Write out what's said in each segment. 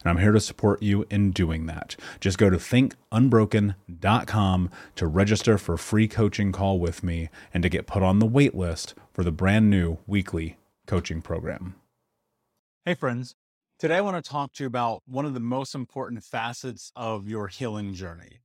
And I'm here to support you in doing that. Just go to thinkunbroken.com to register for a free coaching call with me and to get put on the wait list for the brand new weekly coaching program. Hey, friends. Today I want to talk to you about one of the most important facets of your healing journey,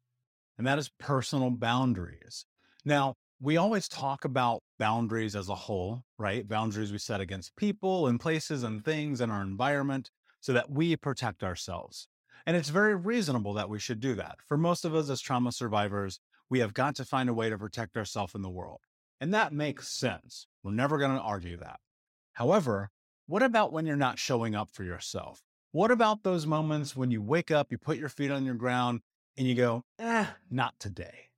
and that is personal boundaries. Now, we always talk about boundaries as a whole, right? Boundaries we set against people and places and things in our environment so that we protect ourselves. And it's very reasonable that we should do that. For most of us as trauma survivors, we have got to find a way to protect ourselves in the world. And that makes sense. We're never going to argue that. However, what about when you're not showing up for yourself? What about those moments when you wake up, you put your feet on your ground, and you go, eh, not today?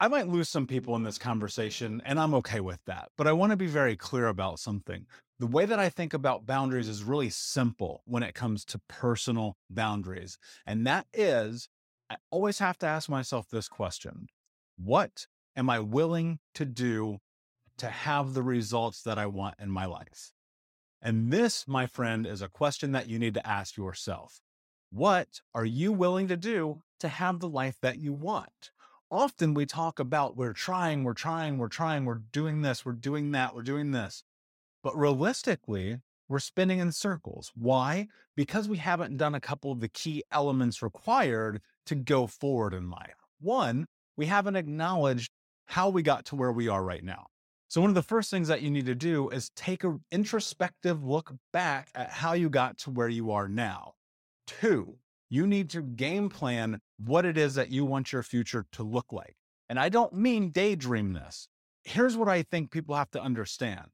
I might lose some people in this conversation, and I'm okay with that. But I want to be very clear about something. The way that I think about boundaries is really simple when it comes to personal boundaries. And that is, I always have to ask myself this question What am I willing to do to have the results that I want in my life? And this, my friend, is a question that you need to ask yourself. What are you willing to do to have the life that you want? Often we talk about we're trying, we're trying, we're trying, we're doing this, we're doing that, we're doing this. But realistically, we're spinning in circles. Why? Because we haven't done a couple of the key elements required to go forward in life. One, we haven't acknowledged how we got to where we are right now. So, one of the first things that you need to do is take an introspective look back at how you got to where you are now. Two, you need to game plan what it is that you want your future to look like. And I don't mean daydream this. Here's what I think people have to understand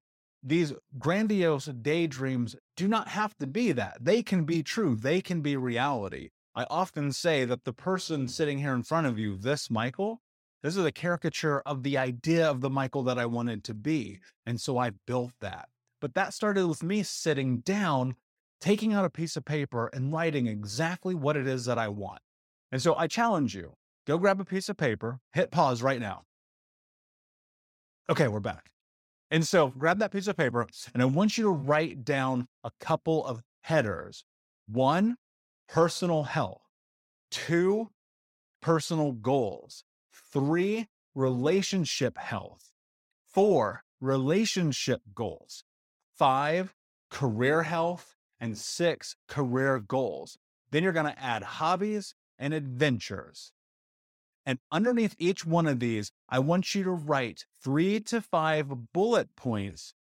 these grandiose daydreams do not have to be that. They can be true, they can be reality. I often say that the person sitting here in front of you, this Michael, this is a caricature of the idea of the Michael that I wanted to be. And so I built that. But that started with me sitting down, taking out a piece of paper and writing exactly what it is that I want. And so I challenge you go grab a piece of paper, hit pause right now. Okay, we're back. And so grab that piece of paper and I want you to write down a couple of headers. One, personal health. Two, personal goals. Three, relationship health. Four, relationship goals. Five, career health. And six, career goals. Then you're going to add hobbies and adventures. And underneath each one of these, I want you to write three to five bullet points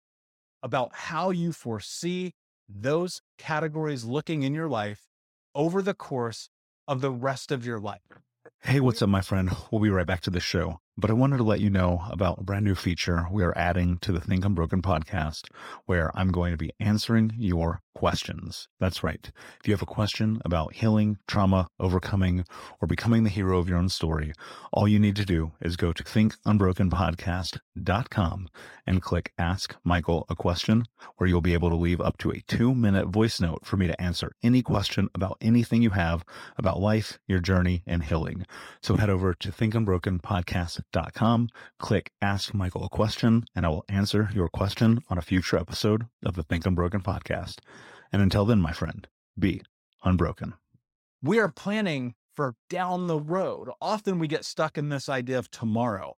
about how you foresee those categories looking in your life over the course of the rest of your life. Hey, what's up, my friend? We'll be right back to the show. But I wanted to let you know about a brand new feature we are adding to the Think Unbroken podcast, where I'm going to be answering your questions. That's right. If you have a question about healing, trauma, overcoming, or becoming the hero of your own story, all you need to do is go to thinkunbrokenpodcast.com and click Ask Michael a Question, where you'll be able to leave up to a two minute voice note for me to answer any question about anything you have about life, your journey, and healing. So head over to thinkunbrokenpodcast.com com. Click Ask Michael a Question, and I will answer your question on a future episode of the Think Unbroken podcast. And until then, my friend, be unbroken. We are planning for down the road. Often we get stuck in this idea of tomorrow.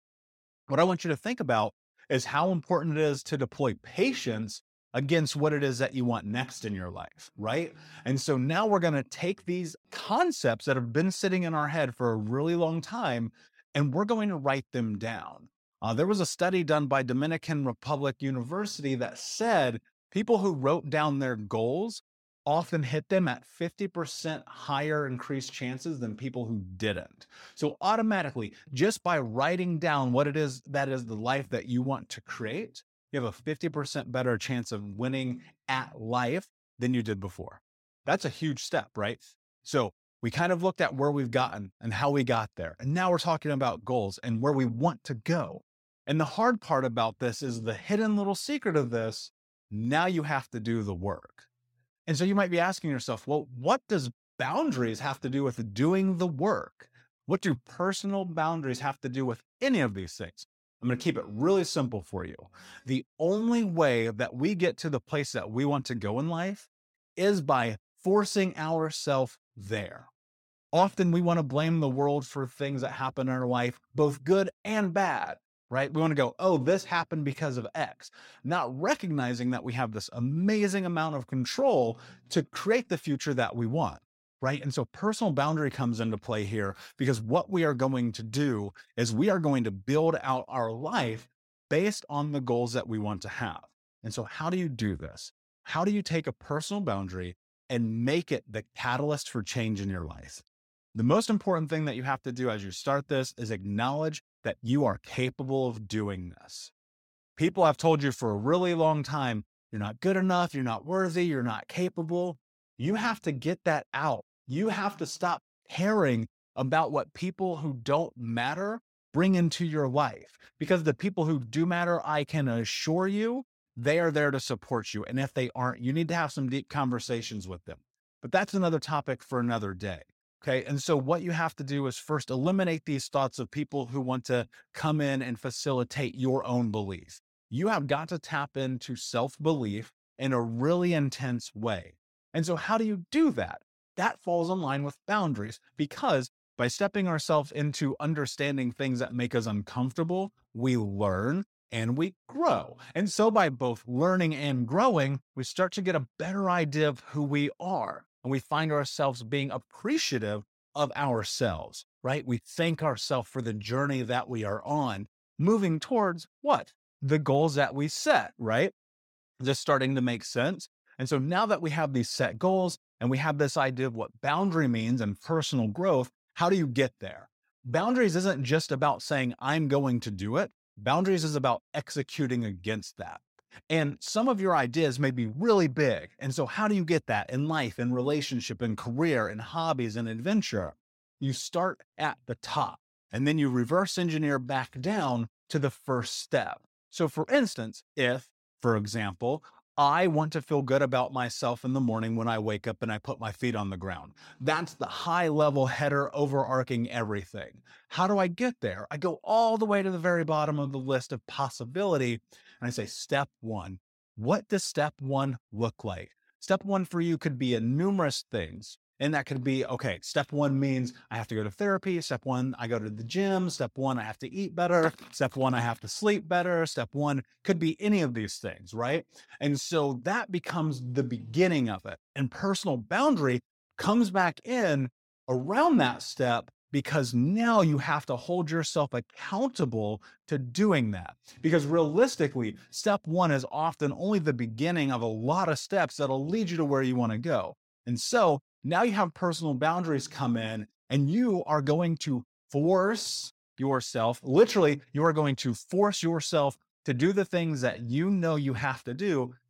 What I want you to think about is how important it is to deploy patience against what it is that you want next in your life, right? And so now we're going to take these concepts that have been sitting in our head for a really long time and we're going to write them down. Uh, there was a study done by Dominican Republic University that said people who wrote down their goals often hit them at 50% higher increased chances than people who didn't. So automatically, just by writing down what it is that is the life that you want to create, you have a 50% better chance of winning at life than you did before. That's a huge step, right? So we kind of looked at where we've gotten and how we got there. And now we're talking about goals and where we want to go. And the hard part about this is the hidden little secret of this. Now you have to do the work. And so you might be asking yourself, well, what does boundaries have to do with doing the work? What do personal boundaries have to do with any of these things? I'm going to keep it really simple for you. The only way that we get to the place that we want to go in life is by forcing ourselves there. Often we want to blame the world for things that happen in our life, both good and bad, right? We want to go, oh, this happened because of X, not recognizing that we have this amazing amount of control to create the future that we want. right? And so personal boundary comes into play here because what we are going to do is we are going to build out our life based on the goals that we want to have. And so, how do you do this? How do you take a personal boundary and make it the catalyst for change in your life? The most important thing that you have to do as you start this is acknowledge that you are capable of doing this. People have told you for a really long time, you're not good enough, you're not worthy, you're not capable. You have to get that out. You have to stop caring about what people who don't matter bring into your life. Because the people who do matter, I can assure you, they are there to support you. And if they aren't, you need to have some deep conversations with them. But that's another topic for another day. Okay. And so what you have to do is first eliminate these thoughts of people who want to come in and facilitate your own belief you have got to tap into self belief in a really intense way. And so, how do you do that? That falls in line with boundaries because by stepping ourselves into understanding things that make us uncomfortable, we learn and we grow. And so, by both learning and growing, we start to get a better idea of who we are. And we find ourselves being appreciative of ourselves, right? We thank ourselves for the journey that we are on, moving towards what? the goals that we set, right? Just starting to make sense. And so now that we have these set goals and we have this idea of what boundary means and personal growth, how do you get there? Boundaries isn't just about saying, I'm going to do it. Boundaries is about executing against that. And some of your ideas may be really big. And so, how do you get that in life, in relationship, in career, in hobbies, and adventure? You start at the top and then you reverse engineer back down to the first step. So, for instance, if, for example, I want to feel good about myself in the morning when I wake up and I put my feet on the ground. That's the high level header overarching everything. How do I get there? I go all the way to the very bottom of the list of possibility and I say, step one. What does step one look like? Step one for you could be a numerous things. And that could be okay, step one means I have to go to therapy. Step one, I go to the gym. Step one, I have to eat better. Step one, I have to sleep better. Step one could be any of these things, right? And so that becomes the beginning of it. And personal boundary comes back in around that step because now you have to hold yourself accountable to doing that. Because realistically, step one is often only the beginning of a lot of steps that'll lead you to where you want to go. And so now you have personal boundaries come in and you are going to force yourself, literally, you are going to force yourself to do the things that you know you have to do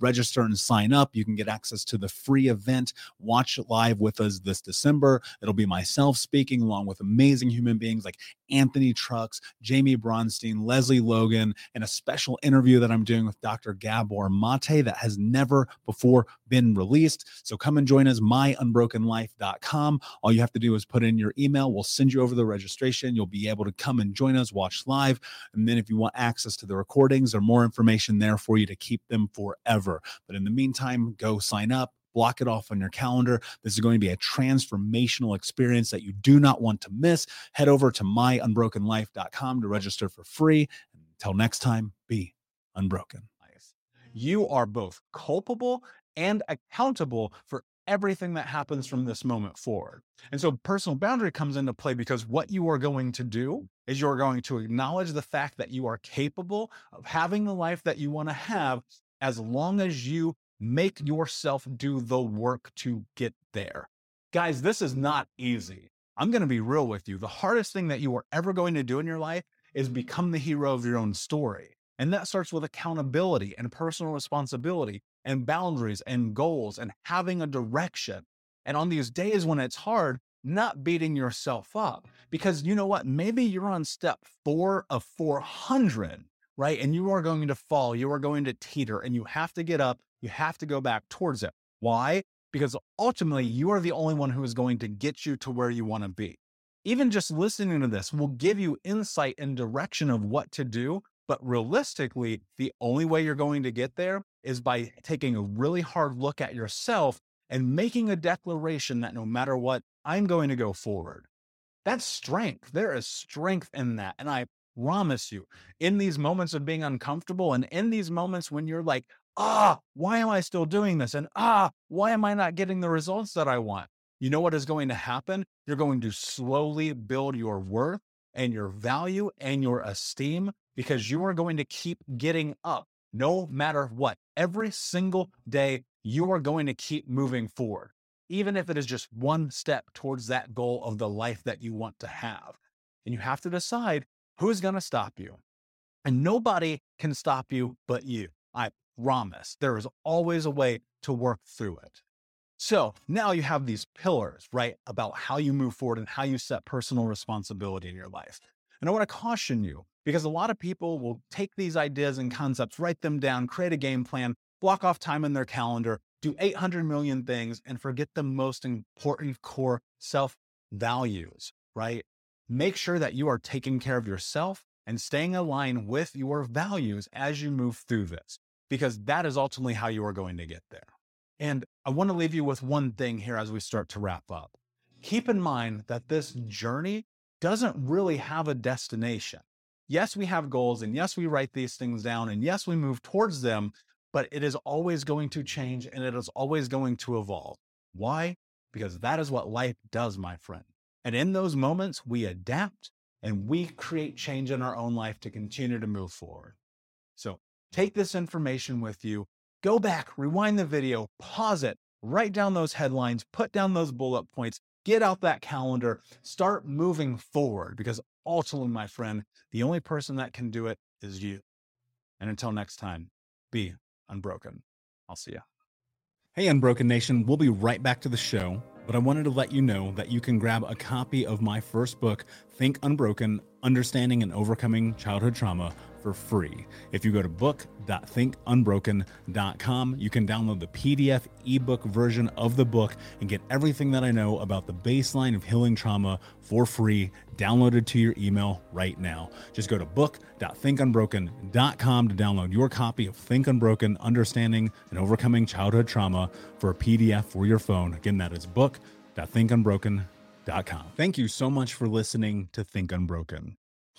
register and sign up. You can get access to the free event. Watch live with us this December. It'll be myself speaking along with amazing human beings like Anthony Trucks, Jamie Bronstein, Leslie Logan, and a special interview that I'm doing with Dr. Gabor Mate that has never before been released. So come and join us, myunbrokenlife.com. All you have to do is put in your email. We'll send you over the registration. You'll be able to come and join us, watch live. And then if you want access to the recordings or more information there for you to keep them forever. But in the meantime, go sign up block it off on your calendar. This is going to be a transformational experience that you do not want to miss. Head over to myunbrokenlife.com to register for free. Until next time, be unbroken. You are both culpable and accountable for everything that happens from this moment forward. And so personal boundary comes into play because what you are going to do is you're going to acknowledge the fact that you are capable of having the life that you want to have as long as you make yourself do the work to get there. Guys, this is not easy. I'm going to be real with you. The hardest thing that you are ever going to do in your life is become the hero of your own story. And that starts with accountability and personal responsibility and boundaries and goals and having a direction. And on these days when it's hard, not beating yourself up because you know what? Maybe you're on step four of 400, right? And you are going to fall, you are going to teeter, and you have to get up, you have to go back towards it. Why? because ultimately you are the only one who is going to get you to where you want to be. Even just listening to this will give you insight and direction of what to do. But realistically, the only way you're going to get there is by taking a really hard look at yourself and making a declaration that no matter what, I'm going to go forward. That's strength. There is strength in that. And I promise you, in these moments of being uncomfortable and in these moments when you're like, ah, why am I still doing this? And ah, why am I not getting the results that I want? You know what is going to happen? You're going to slowly build your worth and your value and your esteem because you are going to keep getting up no matter what. Every single day, you are going to keep moving forward, even if it is just one step towards that goal of the life that you want to have. And you have to decide who's going to stop you. And nobody can stop you but you. I promise. There is always a way to work through it. So now you have these pillars, right, about how you move forward and how you set personal responsibility in your life. And I want to caution you because a lot of people will take these ideas and concepts, write them down, create a game plan, block off time in their calendar, do 800 million things, and forget the most important core self values, right? Make sure that you are taking care of yourself and staying aligned with your values as you move through this, because that is ultimately how you are going to get there. And I want to leave you with one thing here as we start to wrap up. Keep in mind that this journey doesn't really have a destination. Yes, we have goals, and yes, we write these things down, and yes, we move towards them, but it is always going to change and it is always going to evolve. Why? Because that is what life does, my friend. And in those moments, we adapt and we create change in our own life to continue to move forward. So take this information with you, go back, rewind the video, pause it, write down those headlines, put down those bullet points, get out that calendar, start moving forward because ultimately, my friend, the only person that can do it is you. And until next time, be unbroken. I'll see you. Hey, Unbroken Nation, we'll be right back to the show, but I wanted to let you know that you can grab a copy of my first book, Think Unbroken Understanding and Overcoming Childhood Trauma for free. If you go to book.thinkunbroken.com, you can download the PDF ebook version of the book and get everything that I know about the baseline of healing trauma for free, downloaded to your email right now. Just go to book.thinkunbroken.com to download your copy of Think Unbroken Understanding and Overcoming Childhood Trauma for a PDF for your phone. Again, that is book.thinkunbroken.com. Thank you so much for listening to Think Unbroken.